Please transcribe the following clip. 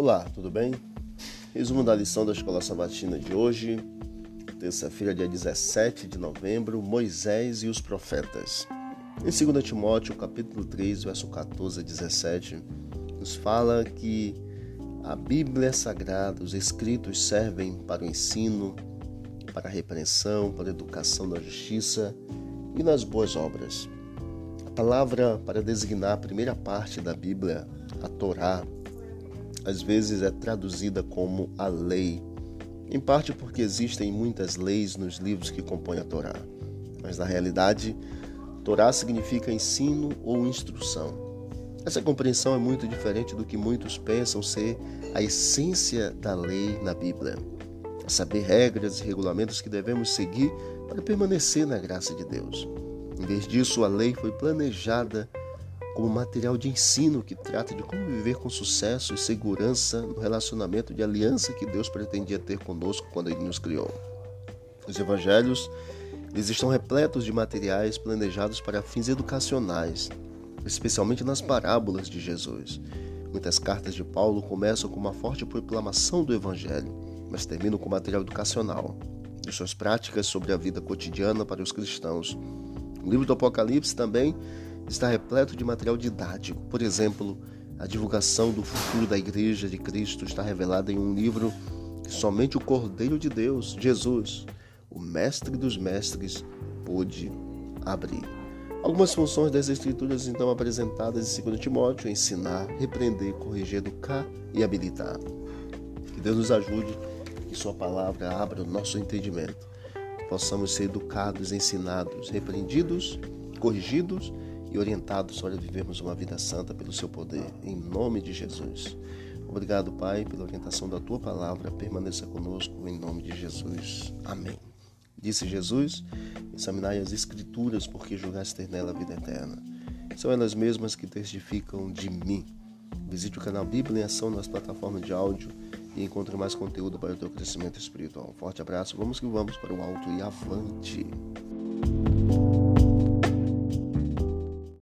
Olá, tudo bem? Resumo da lição da Escola Sabatina de hoje, terça-feira, dia 17 de novembro, Moisés e os profetas. Em 2 Timóteo, capítulo 3, verso 14 a 17, nos fala que a Bíblia sagrada, os escritos servem para o ensino, para a repreensão, para a educação na justiça e nas boas obras. A palavra para designar a primeira parte da Bíblia, a Torá, às vezes é traduzida como a lei, em parte porque existem muitas leis nos livros que compõem a Torá. Mas na realidade, Torá significa ensino ou instrução. Essa compreensão é muito diferente do que muitos pensam ser a essência da lei na Bíblia. É saber regras e regulamentos que devemos seguir para permanecer na graça de Deus. Em vez disso, a lei foi planejada como material de ensino que trata de como viver com sucesso e segurança no relacionamento de aliança que Deus pretendia ter conosco quando Ele nos criou. Os evangelhos eles estão repletos de materiais planejados para fins educacionais, especialmente nas parábolas de Jesus. Muitas cartas de Paulo começam com uma forte proclamação do Evangelho, mas terminam com material educacional, de suas práticas sobre a vida cotidiana para os cristãos. O livro do Apocalipse também está repleto de material didático. Por exemplo, a divulgação do futuro da Igreja de Cristo está revelada em um livro que somente o Cordeiro de Deus, Jesus, o Mestre dos Mestres, pôde abrir. Algumas funções das Escrituras então apresentadas em 2 Timóteo: ensinar, repreender, corrigir, educar e habilitar. Que Deus nos ajude que Sua palavra abra o nosso entendimento, que possamos ser educados, ensinados, repreendidos, corrigidos e orientados para vivermos uma vida santa pelo seu poder, em nome de Jesus. Obrigado, Pai, pela orientação da tua palavra. Permaneça conosco em nome de Jesus. Amém. Disse Jesus: Examinai as Escrituras, porque julgaste ter nela a vida eterna. São elas mesmas que testificam de mim. Visite o canal Bíblia em Ação nas plataformas de áudio e encontre mais conteúdo para o teu crescimento espiritual. Um forte abraço, vamos que vamos para o alto e avante.